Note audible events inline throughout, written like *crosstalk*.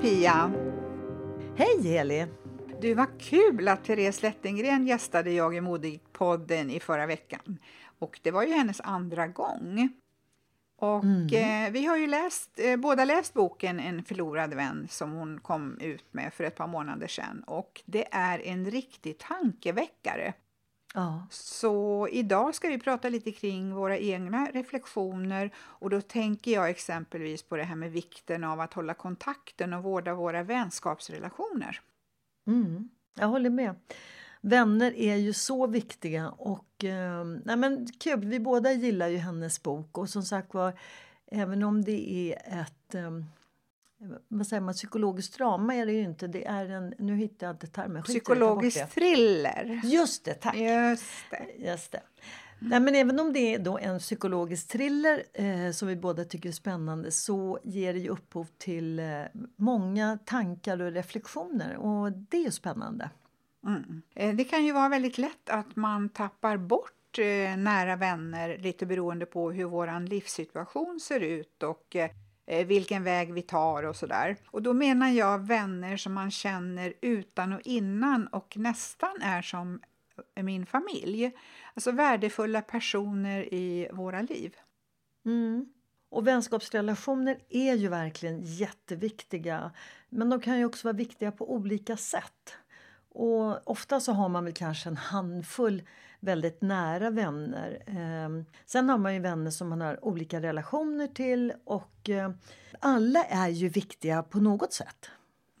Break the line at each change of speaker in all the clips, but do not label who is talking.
Pia!
Hej Heli!
Du, var kul att Therese Lettengren gästade Jag är modig-podden i förra veckan. Och det var ju hennes andra gång. Och
Mm.
eh, vi har ju läst, eh, båda läst boken En förlorad vän som hon kom ut med för ett par månader sedan. Och det är en riktig tankeväckare.
Ja.
Så idag ska vi prata lite kring våra egna reflektioner och då tänker jag exempelvis på det här med vikten av att hålla kontakten och vårda våra vänskapsrelationer.
Mm, jag håller med. Vänner är ju så viktiga och eh, nej men kul, vi båda gillar ju hennes bok och som sagt var även om det är ett eh, vad säger man, psykologiskt drama är det ju inte, det är en, nu hittar jag inte termen,
Psykologisk thriller.
Just det, tack!
Just det.
Just det. Nej, men även om det är då en psykologisk thriller eh, som vi båda tycker är spännande så ger det ju upphov till eh, många tankar och reflektioner och det är ju spännande.
Mm. Eh, Det kan ju vara väldigt lätt att man tappar bort eh, nära vänner lite beroende på hur vår livssituation ser ut och eh, Eh, vilken väg vi tar och sådär. Och då menar jag vänner som man känner utan och innan och nästan är som eh, min familj. Alltså värdefulla personer i våra liv.
Mm. Och vänskapsrelationer är ju verkligen jätteviktiga men de kan ju också vara viktiga på olika sätt. Och ofta så har man väl kanske en handfull väldigt nära vänner. Eh, sen har man ju vänner som man har olika relationer till och eh, alla är ju viktiga på något sätt.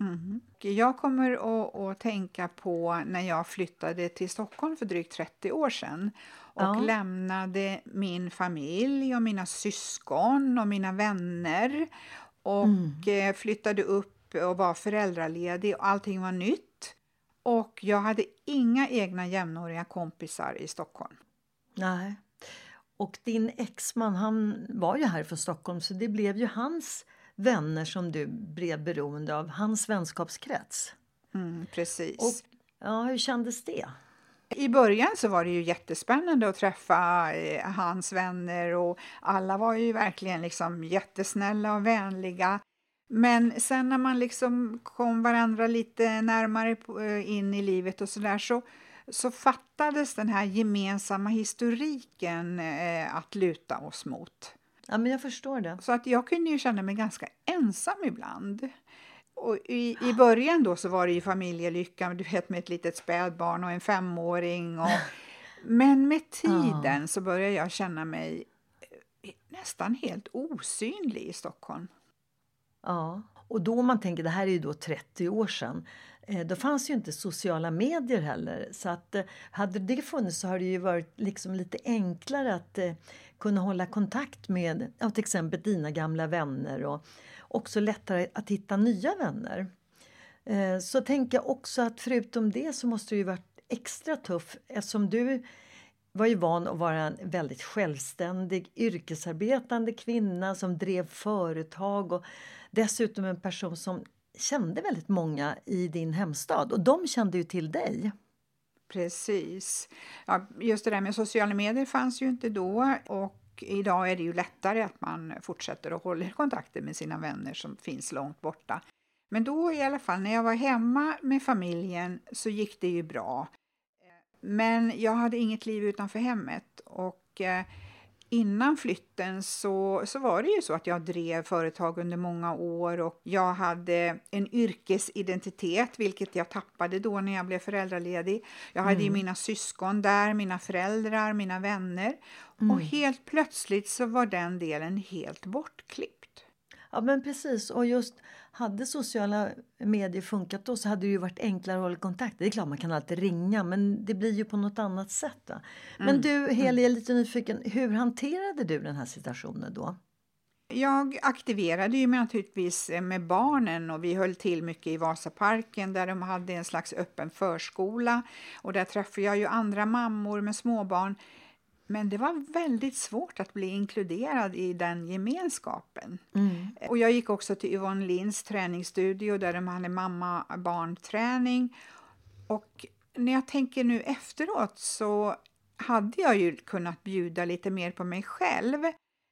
Mhm. Jag kommer att, att tänka på när jag flyttade till Stockholm för drygt 30 år sedan och
Ja.
lämnade min familj och mina syskon och mina vänner och
Mm.
eh, flyttade upp och var föräldraledig och allting var nytt. Och jag hade inga egna jämnåriga kompisar i Stockholm.
Nej. Och din exman han var ju här från Stockholm så det blev ju hans vänner som du blev beroende av, hans vänskapskrets.
Mm, precis.
Och, ja, hur kändes det?
I början så var det ju jättespännande att träffa eh, hans vänner och alla var ju verkligen liksom jättesnälla och vänliga. Men sen när man liksom kom varandra lite närmare eh, in i livet och sådär så, så fattades den här gemensamma historiken eh, att luta oss mot.
Ja, men jag förstår det.
Så att jag kunde ju känna mig ganska ensam ibland. Och i, I början då så var det ju familjelycka, du vet med ett litet spädbarn och en femåring. Och, *laughs* men med tiden så började jag känna mig eh, nästan helt osynlig i Stockholm.
Ja. Och då man tänker, det här är ju då 30 år sedan. Eh, då fanns ju inte sociala medier heller. Så att eh, hade det funnits så hade det ju varit liksom lite enklare att eh, kunna hålla kontakt med ja, till exempel dina gamla vänner och också lättare att hitta nya vänner. Så tänker jag också att förutom det så måste det ju varit extra tuff eftersom du var ju van att vara en väldigt självständig yrkesarbetande kvinna som drev företag och dessutom en person som kände väldigt många i din hemstad och de kände ju till dig.
Precis. Ja, just det där med sociala medier fanns ju inte då och idag är det ju lättare att man fortsätter och håller kontakten med sina vänner som finns långt borta. Men då i alla fall när jag var hemma med familjen så gick det ju bra. Men jag hade inget liv utanför hemmet och eh, innan flytten så, så var det ju så att jag drev företag under många år och jag hade en yrkesidentitet, vilket jag tappade då när jag blev föräldraledig. Jag hade ju mina syskon där, mina föräldrar, mina vänner och helt plötsligt så var den delen helt bortklippt.
Ja men precis och just hade sociala medier funkat då så hade det ju varit enklare att hålla kontakt. Det är klart man kan alltid ringa men det blir ju på något annat sätt. Va? Men du Heli, jag är lite nyfiken. Hur hanterade du den här situationen då?
Jag aktiverade ju mig naturligtvis med barnen och vi höll till mycket i Vasaparken där de hade en slags öppen förskola och där träffade jag ju andra mammor med småbarn. Men det var väldigt svårt att bli inkluderad i den gemenskapen. Och jag gick också till Yvonne Linds träningsstudio där de hade mamma-barn-träning. Och när jag tänker nu efteråt så hade jag ju kunnat bjuda lite mer på mig själv.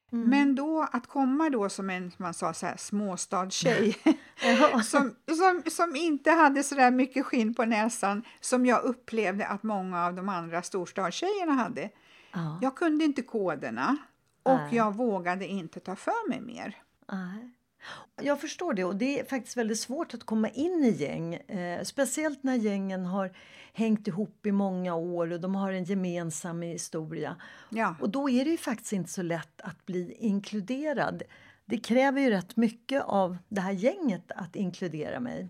Men då att komma då som en, man sa, så här, småstadstjej *laughs* *laughs* som, som, som inte hade så där mycket skinn på näsan som jag upplevde att många av de andra storstadstjejerna hade.
Ja.
Jag kunde inte koderna och
Nej.
jag vågade inte ta för mig mer.
Nej. Jag förstår det och det är faktiskt väldigt svårt att komma in i gäng. Eh, speciellt när gängen har hängt ihop i många år och de har en gemensam historia.
Ja.
Och då är det ju faktiskt inte så lätt att bli inkluderad. Det kräver ju rätt mycket av det här gänget att inkludera mig.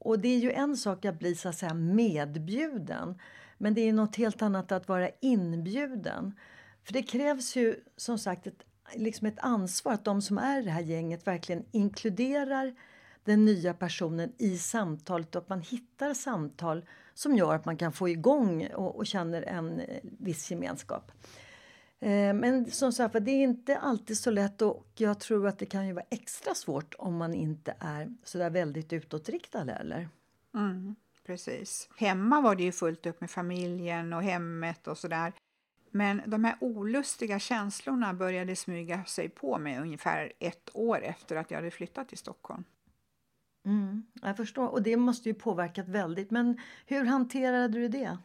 Och det är ju en sak att bli så att säga medbjuden. Men det är något helt annat att vara inbjuden. För det krävs ju som sagt ett, liksom ett ansvar att de som är i det här gänget verkligen inkluderar den nya personen i samtalet och att man hittar samtal som gör att man kan få igång och, och känner en eh, viss gemenskap. Eh, men som sagt det är inte alltid så lätt och jag tror att det kan ju vara extra svårt om man inte är så där väldigt utåtriktad heller.
Mm, precis. Hemma var det ju fullt upp med familjen och hemmet och sådär. Men de här olustiga känslorna började smyga sig på mig ungefär ett år efter att jag hade flyttat till Stockholm.
Mm, jag förstår. Och det måste ju påverkat väldigt. Men hur hanterade du det?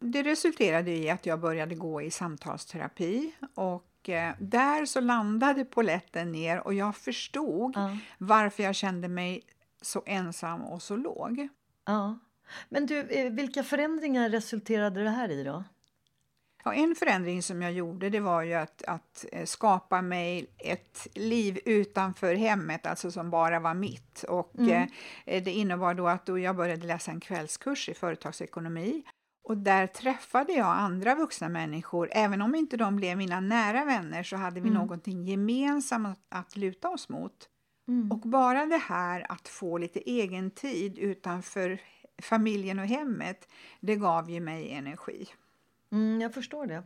Det resulterade i att jag började gå i samtalsterapi och eh, där så landade poletten ner och jag förstod
Ja.
varför jag kände mig så ensam och så låg.
Ja. Men du, eh, vilka förändringar resulterade det här i då?
Ja, en förändring som jag gjorde det var ju att, att eh, skapa mig ett liv utanför hemmet, alltså som bara var mitt. Och
Mm.
eh, Det innebar då att då jag började läsa en kvällskurs i företagsekonomi och där träffade jag andra vuxna människor. Även om inte de blev mina nära vänner så hade vi
Mm.
någonting gemensamt att, att luta oss mot.
Mm.
Och bara det här att få lite egen tid utanför familjen och hemmet, det gav ju mig energi.
Mm, jag förstår det.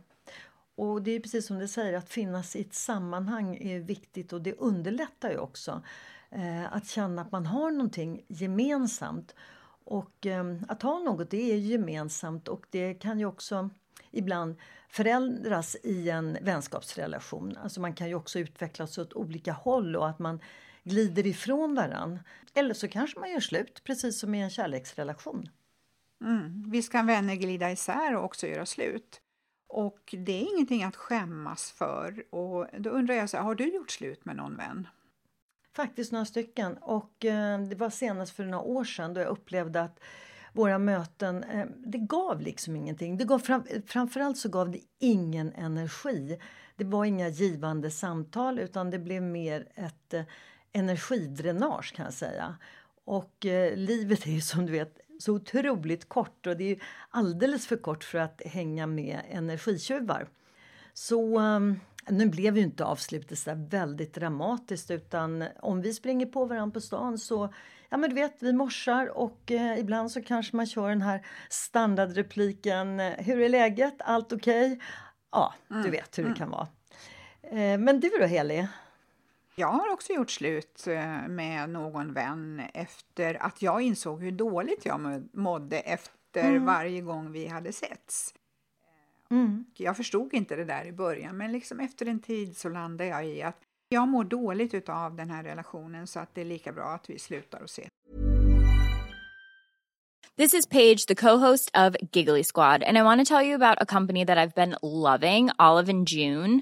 Och det är precis som du säger, att finnas i ett sammanhang är viktigt och det underlättar ju också. Eh, att känna att man har någonting gemensamt. Och eh, att ha något, det är gemensamt och det kan ju också ibland förändras i en vänskapsrelation. Alltså man kan ju också utvecklas åt olika håll och att man glider ifrån varann. Eller så kanske man gör slut, precis som i en kärleksrelation.
Mm. Visst kan vänner glida isär och också göra slut. Och det är ingenting att skämmas för. Och då undrar jag, så här, har du gjort slut med någon vän?
Faktiskt några stycken. Och eh, det var senast för några år sedan då jag upplevde att våra möten, eh, det gav liksom ingenting. Det gav fram, framförallt så gav det ingen energi. Det var inga givande samtal utan det blev mer ett eh, energidränage kan jag säga. Och eh, livet är ju som du vet så otroligt kort och det är alldeles för kort för att hänga med energitjuvar. Så um, nu blev ju inte avslutet så väldigt dramatiskt utan om vi springer på varandra på stan så Ja men du vet, vi morsar och eh, ibland så kanske man kör den här standardrepliken Hur är läget? Allt okej? Ja, du vet hur det kan vara. Eh, men du då Heli?
Jag har också gjort slut eh, med någon vän efter att jag insåg hur dåligt jag må- mådde efter varje gång vi hade setts.
Mm.
Jag förstod inte det där i början, men liksom efter en tid så landade jag i att jag mår dåligt av den här relationen så att det är lika bra att vi slutar och ses.
This is Paige, the co-host of Giggly Squad, and I want to tell you about a company that I've been loving, Olive and June.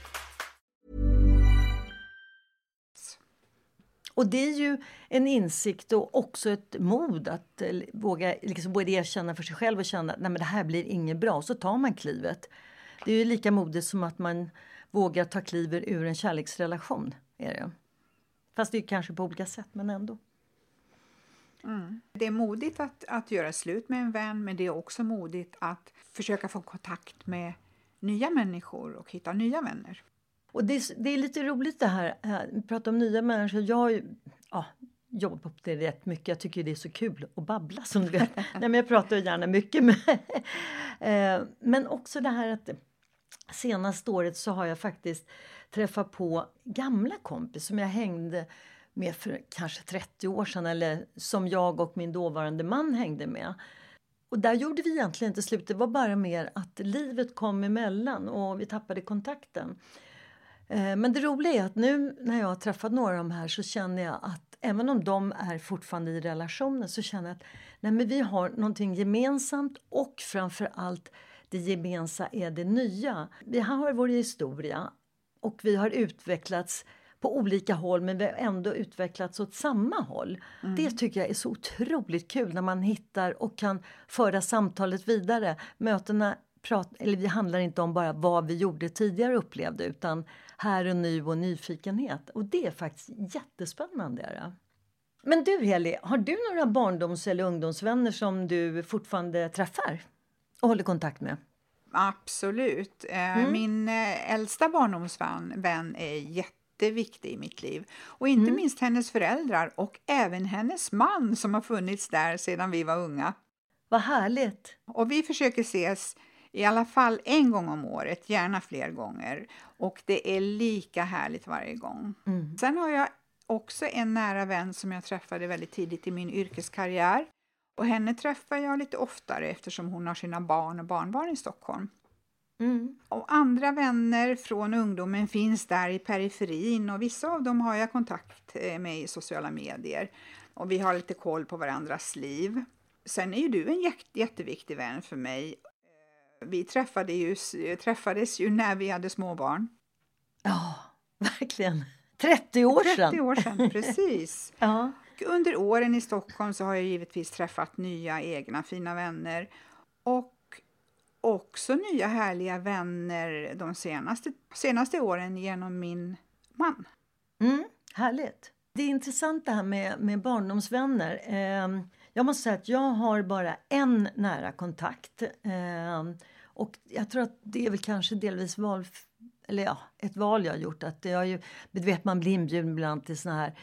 Och det är ju en insikt och också ett mod att eh, våga liksom både erkänna för sig själv och känna att Nej, men det här blir inget bra. Så tar man klivet. Det är ju lika modigt som att man vågar ta kliver ur en kärleksrelation. Är det. Fast det är kanske på olika sätt, men ändå.
Mm. Det är modigt att, att göra slut med en vän, men det är också modigt att försöka få kontakt med nya människor och hitta nya vänner.
Och det, är, det är lite roligt det här, vi pratar om nya människor. Jag ja, jobbat på det rätt mycket. Jag tycker det är så kul att babbla som du vet. *laughs* Nej, men jag pratar gärna mycket med. *laughs* Eh, men också det här att senaste året så har jag faktiskt träffat på gamla kompisar som jag hängde med för kanske 30 år sedan eller som jag och min dåvarande man hängde med. Och där gjorde vi egentligen inte slut. Det var bara mer att livet kom emellan och vi tappade kontakten. Eh, men det roliga är att nu när jag har träffat några av de här så känner jag att även om de är fortfarande i relationer så känner jag att nej men vi har någonting gemensamt och framför allt det gemensamma är det nya. Vi har vår historia och vi har utvecklats på olika håll men vi har ändå utvecklats åt samma håll. Mm. Det tycker jag är så otroligt kul när man hittar och kan föra samtalet vidare. Mötena prat, eller det handlar inte om bara vad vi gjorde tidigare upplevde utan här och nu och nyfikenhet. Och det är faktiskt jättespännande. Men du Heli, har du några barndoms eller ungdomsvänner som du fortfarande träffar och håller kontakt med?
Absolut. Eh, mm. Min eh, äldsta barndomsvän är jätteviktig i mitt liv. Och inte mm. minst hennes föräldrar och även hennes man som har funnits där sedan vi var unga.
Vad härligt!
Och vi försöker ses i alla fall en gång om året, gärna fler gånger. Och det är lika härligt varje gång. Mm. Sen har jag också en nära vän som jag träffade väldigt tidigt i min yrkeskarriär. Och henne träffar jag lite oftare eftersom hon har sina barn och barnbarn i Stockholm. Mm. Och andra vänner från ungdomen finns där i periferin och vissa av dem har jag kontakt eh, med i sociala medier. Och vi har lite koll på varandras liv. Sen är ju du en jätteviktig vän för mig vi träffade ju, träffades ju när vi hade småbarn.
Ja, *laughs* verkligen. 30 år sedan!
30 år sedan, precis. *laughs* ja. Under åren i Stockholm så har jag givetvis träffat nya egna fina vänner och också nya härliga vänner de senaste, senaste åren genom min man.
Mm, härligt! Det är intressant det här med, med barndomsvänner. Eh, jag måste säga att jag har bara en nära kontakt. Eh, och jag tror att det är väl kanske delvis val, eller ja, ett val jag har gjort. Att jag ju, vet, man blir inbjuden ibland till såna här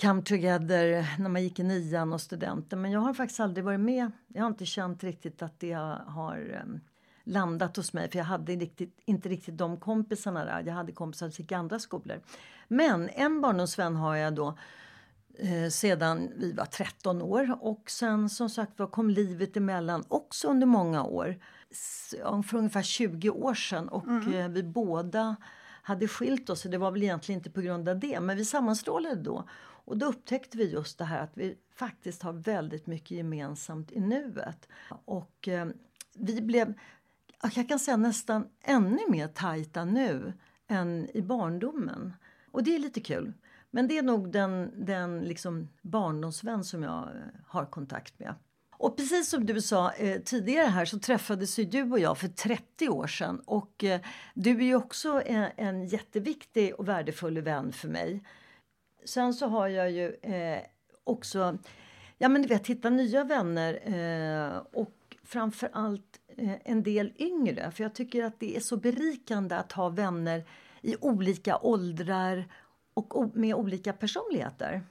come together när man gick i nian och studenten. Men jag har faktiskt aldrig varit med. Jag har inte känt riktigt att det har ehm, landat hos mig. För jag hade riktigt, inte riktigt de kompisarna där. Jag hade kompisar som gick i andra skolor. Men en barndomsvän har jag då eh, sedan vi var 13 år. Och sen som sagt var kom livet emellan också under många år. För ungefär 20 år sedan. Och mm. eh, vi båda hade skilt oss. det var väl egentligen inte på grund av det. Men vi sammanstrålade då. Och då upptäckte vi just det här att vi faktiskt har väldigt mycket gemensamt i nuet. Och eh, vi blev, jag kan säga nästan ännu mer tajta nu än i barndomen. Och det är lite kul. Men det är nog den, den liksom barndomsvän som jag eh, har kontakt med. Och precis som du sa eh, tidigare här så träffades ju du och jag för 30 år sedan. Och eh, du är ju också en, en, jätteviktig och värdefull vän för mig. Sen så har jag ju eh, också, ja men du vet, hitta nya vänner eh, och framför allt eh, en del yngre. För jag tycker att det är så berikande att ha vänner i olika åldrar och med olika personligheter.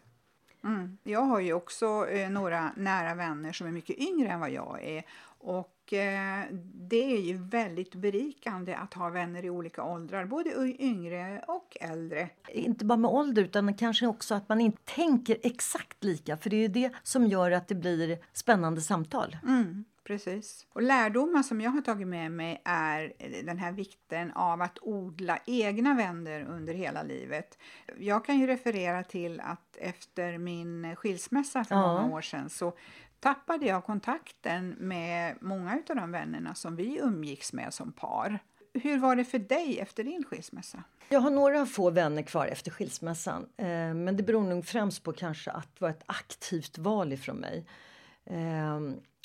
Mm. Jag har ju också eh, några nära vänner som är mycket yngre än vad jag är. Och eh, det är ju väldigt berikande att ha vänner i olika åldrar, både yngre och äldre.
Inte bara med ålder utan kanske också att man inte tänker exakt lika, för det är ju det som gör att det blir spännande samtal.
Mm. Precis. Och lärdomar som jag har tagit med mig är den här vikten av att odla egna vänner under hela livet. Jag kan ju referera till att efter min skilsmässa för ja. många år sedan så tappade jag kontakten med många av de vännerna som vi umgicks med som par. Hur var det för dig efter din skilsmässa?
Jag har några få vänner kvar efter skilsmässan. Eh, men det beror nog främst på kanske att det var ett aktivt val ifrån mig.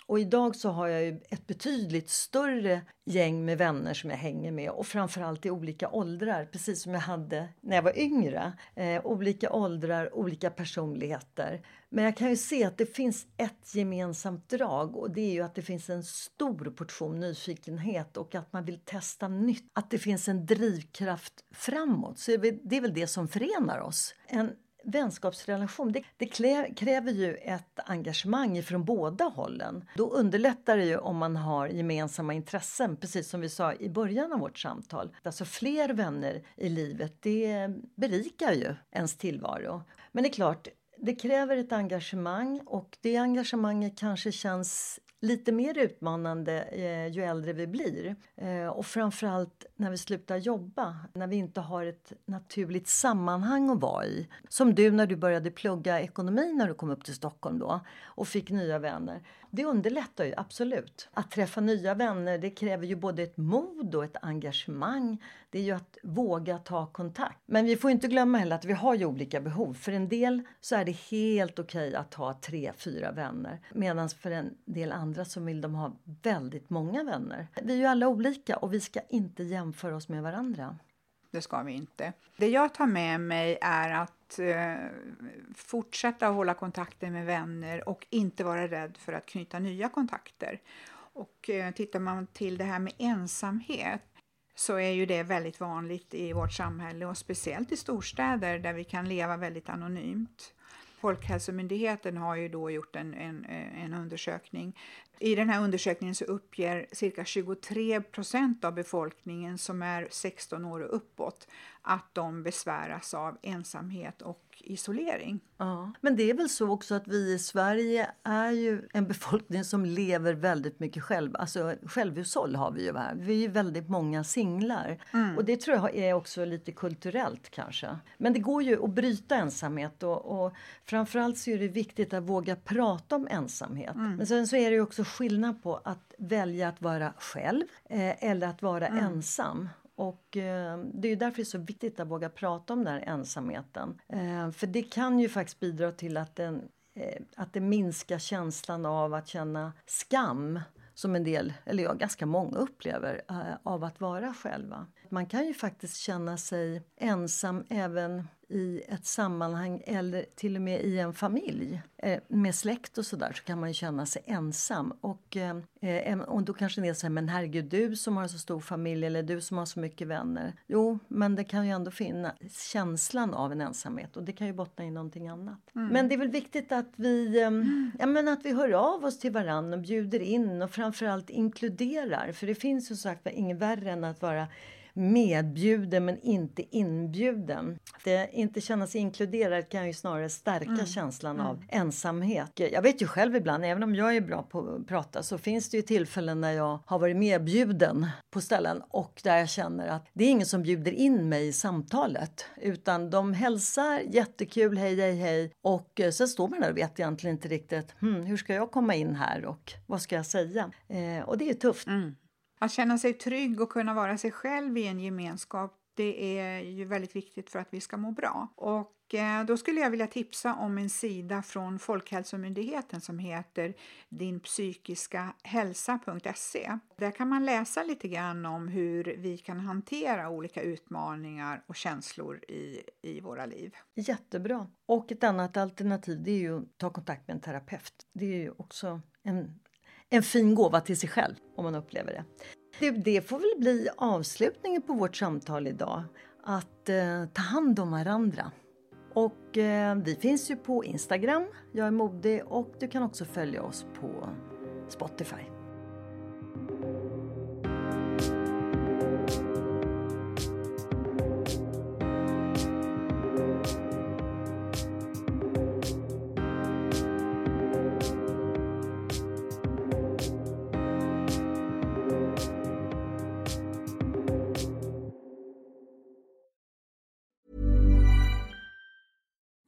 Och idag så har jag ett betydligt större gäng med vänner som jag hänger med och framförallt i olika åldrar, precis som jag hade när jag var yngre. Eh, olika åldrar, olika personligheter. Men jag kan ju se att det finns ett gemensamt drag och det är ju att det finns en stor portion nyfikenhet och att man vill testa nytt. Att det finns en drivkraft framåt. Så det är väl det som förenar oss. En vänskapsrelation det, det kräver ju ett engagemang från båda hållen. Då underlättar det ju om man har gemensamma intressen, precis som vi sa i början av vårt samtal. Alltså fler vänner i livet, det berikar ju ens tillvaro. Men det är klart, det kräver ett engagemang och det engagemanget kanske känns lite mer utmanande eh, ju äldre vi blir. Eh, och framförallt när vi slutar jobba, när vi inte har ett naturligt sammanhang att vara i. Som du när du började plugga ekonomi när du kom upp till Stockholm då och fick nya vänner. Det underlättar ju absolut. Att träffa nya vänner det kräver ju både ett mod och ett engagemang. Det är ju att våga ta kontakt. Men vi får inte glömma heller att vi har ju olika behov. För en del så är det helt okej okay att ha tre, fyra vänner. Medan för en del andra så vill de ha väldigt många vänner. Vi är ju alla olika och vi ska inte jämföra oss med varandra.
Det ska vi inte. Det jag tar med mig är att eh, fortsätta hålla kontakten med vänner och inte vara rädd för att knyta nya kontakter. Och eh, tittar man till det här med ensamhet så är ju det väldigt vanligt i vårt samhälle och speciellt i storstäder där vi kan leva väldigt anonymt. Folkhälsomyndigheten har ju då gjort en, en, en undersökning. I den här undersökningen så uppger cirka 23 procent av befolkningen som är 16 år och uppåt att de besväras av ensamhet och isolering.
Ja. Men det är väl så också att vi i Sverige är ju en befolkning som lever väldigt mycket själv. Alltså självhushåll har vi ju här. Vi är väldigt många singlar. Mm. Och det tror jag är också lite kulturellt kanske. Men det går ju att bryta ensamhet och, och framförallt så är det viktigt att våga prata om ensamhet. Mm. Men sen så är det också skillnad på att välja att vara själv eh, eller att vara mm. ensam. Och eh, det är därför det är så viktigt att våga prata om den här ensamheten. Eh, för det kan ju faktiskt bidra till att, den, eh, att det minskar känslan av att känna skam som en del, eller ja, ganska många upplever av att vara själva. Man kan ju faktiskt känna sig ensam även i ett sammanhang eller till och med i en familj eh, med släkt och sådär så kan man känna sig ensam. Och, eh, och då kanske det är så här, men herregud du som har så stor familj eller du som har så mycket vänner. Jo, men det kan ju ändå finnas känslan av en ensamhet och det kan ju bottna i någonting annat. Mm. Men det är väl viktigt att vi, ja, men att vi hör av oss till varandra och bjuder in och framförallt inkluderar. För det finns ju sagt inget värre än att vara medbjuden men inte inbjuden. Det inte känna sig inkluderad kan ju snarare stärka mm. känslan mm. av ensamhet. Jag vet ju själv ibland, även om jag är bra på att prata, så finns det ju tillfällen när jag har varit medbjuden på ställen och där jag känner att det är ingen som bjuder in mig i samtalet utan de hälsar jättekul, hej, hej, hej och eh, så står man där och vet egentligen inte riktigt hmm, hur ska jag komma in här och vad ska jag säga? Eh, och det är tufft. Mm.
Att känna sig trygg och kunna vara sig själv i en gemenskap det är ju väldigt viktigt för att vi ska må bra. Och eh, då skulle jag vilja tipsa om en sida från Folkhälsomyndigheten som heter dinpsykiskahälsa.se. Där kan man läsa lite grann om hur vi kan hantera olika utmaningar och känslor i, i våra liv.
Jättebra. Och ett annat alternativ det är ju att ta kontakt med en terapeut. Det är ju också en en fin gåva till sig själv om man upplever det. Det, det får väl bli avslutningen på vårt samtal idag. Att eh, ta hand om varandra. Och eh, vi finns ju på Instagram, jag är modig och du kan också följa oss på Spotify.